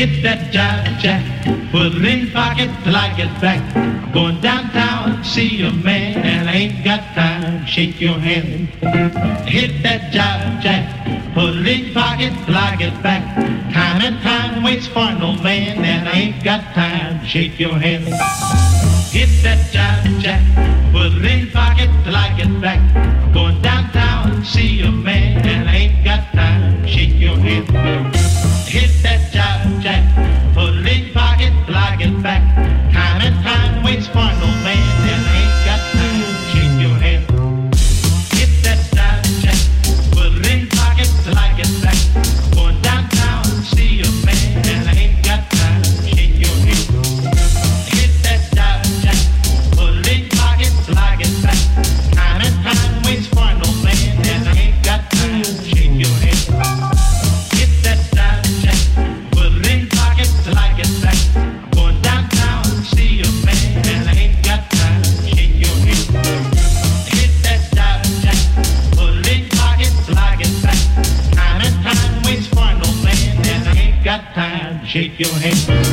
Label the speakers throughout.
Speaker 1: Hit that job, jack, Put it in pocket till I get back. Going downtown, see a man, and I ain't got time, shake your hand. Hit that job, jack, put it in pocket till I get back. Time and time waits for no man, and I ain't got time, shake your hand. Hit that job, jack, put it in pocket till I get back. Going downtown, see a man, and I ain't got time, shake your hand. Hit that shake your hand.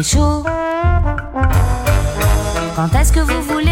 Speaker 2: Chaud. Quand est-ce que vous voulez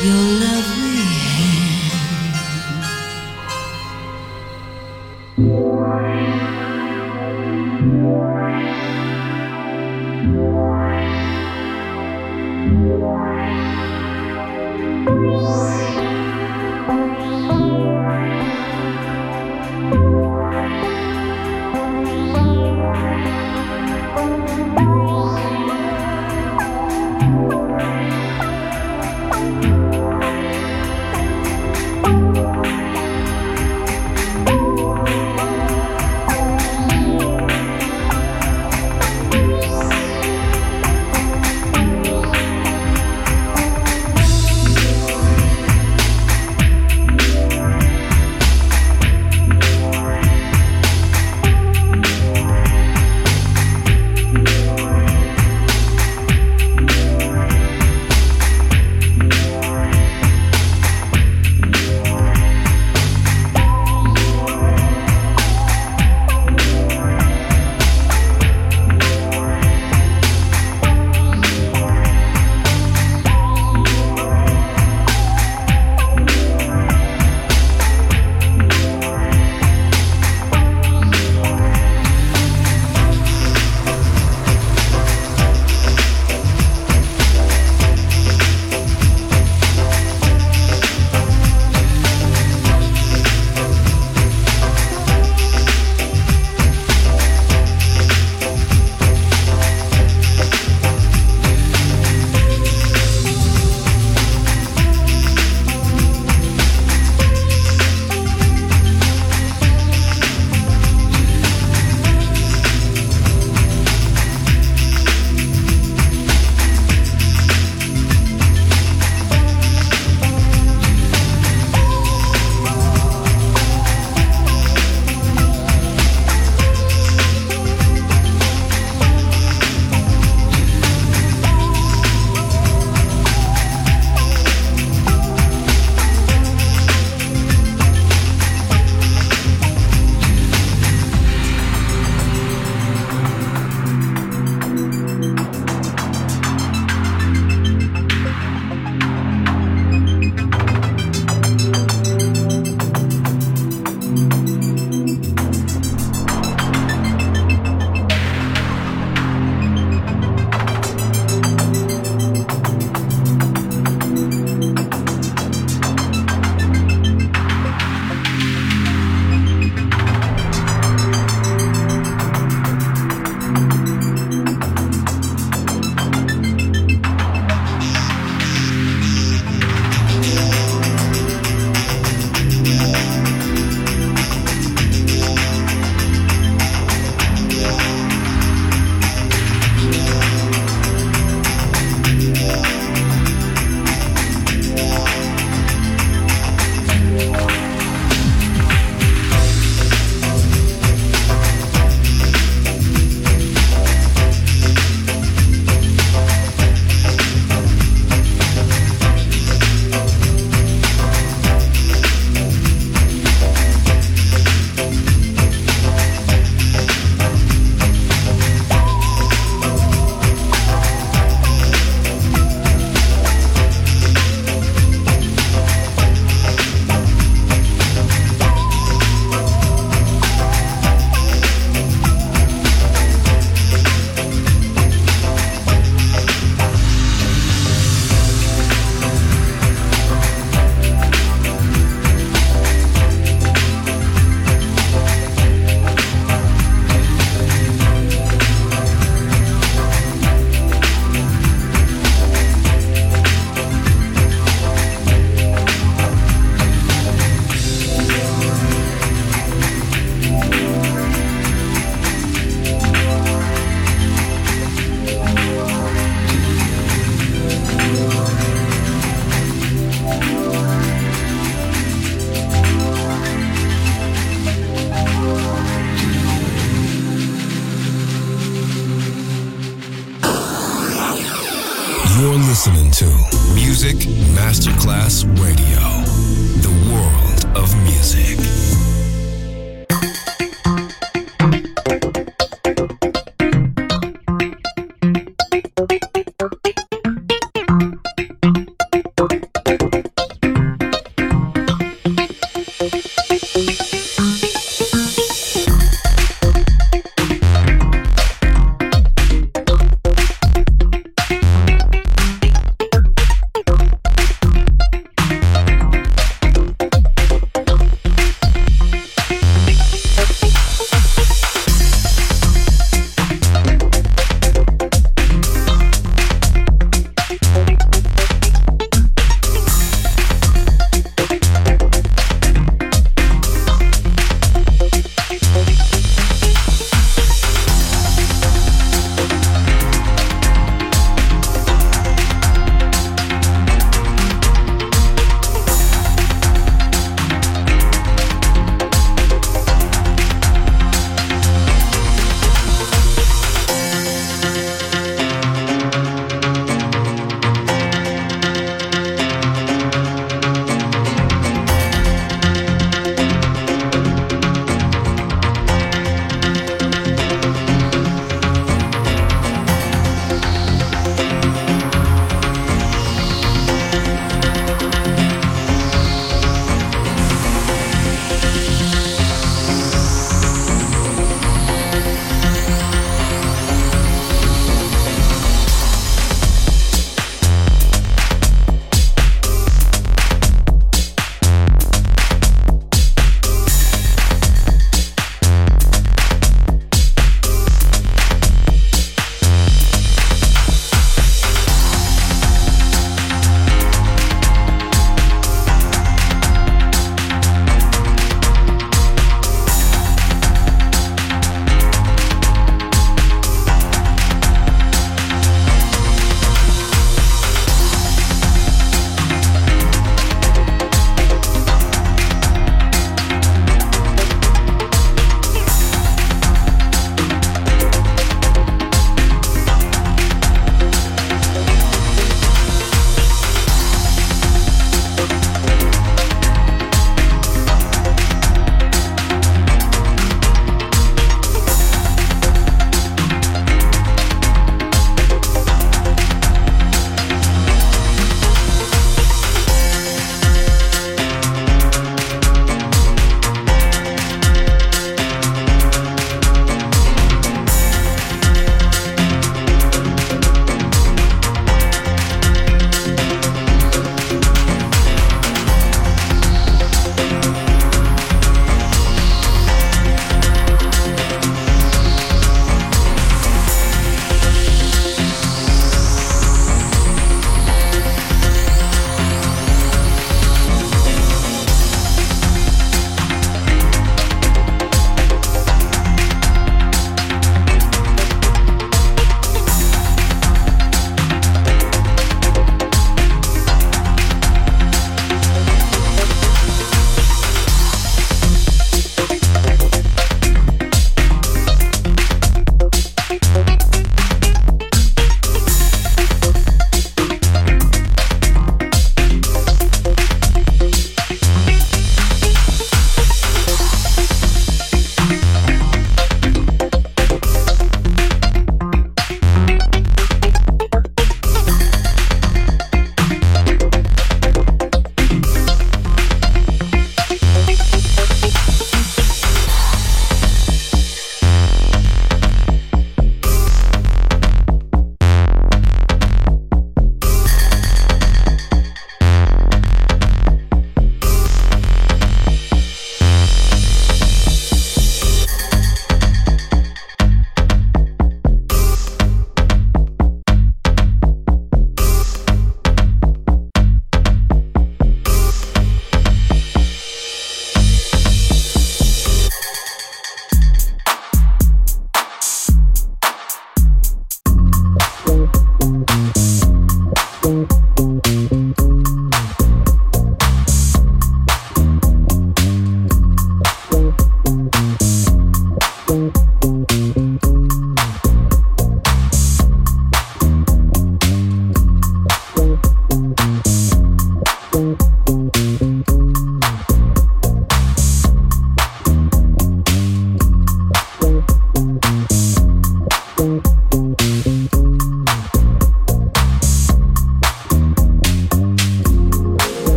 Speaker 3: Your lovely hand.
Speaker 4: You're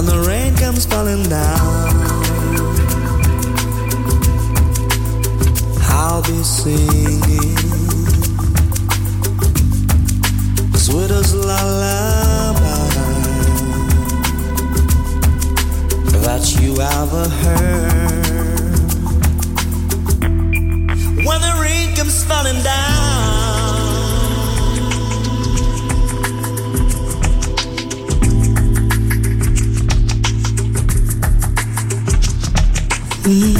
Speaker 5: When the rain comes falling down, I'll be singing the sweetest lullaby that you ever heard. When the rain comes falling down. Ooh.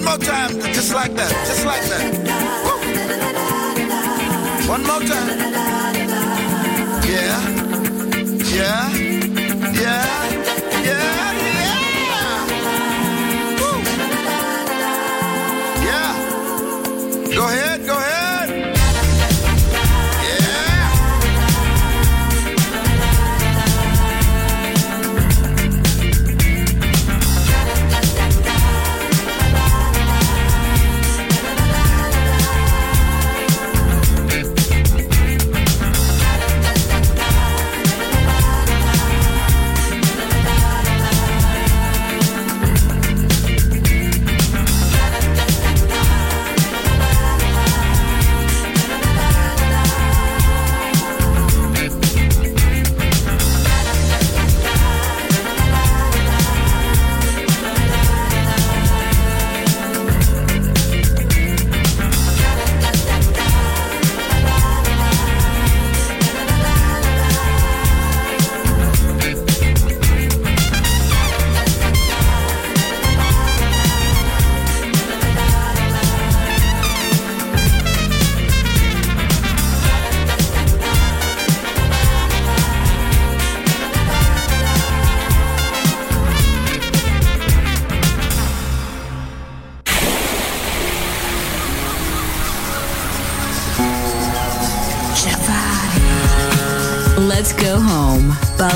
Speaker 6: One more time, just like that, just like that. Woo. One more time. Yeah.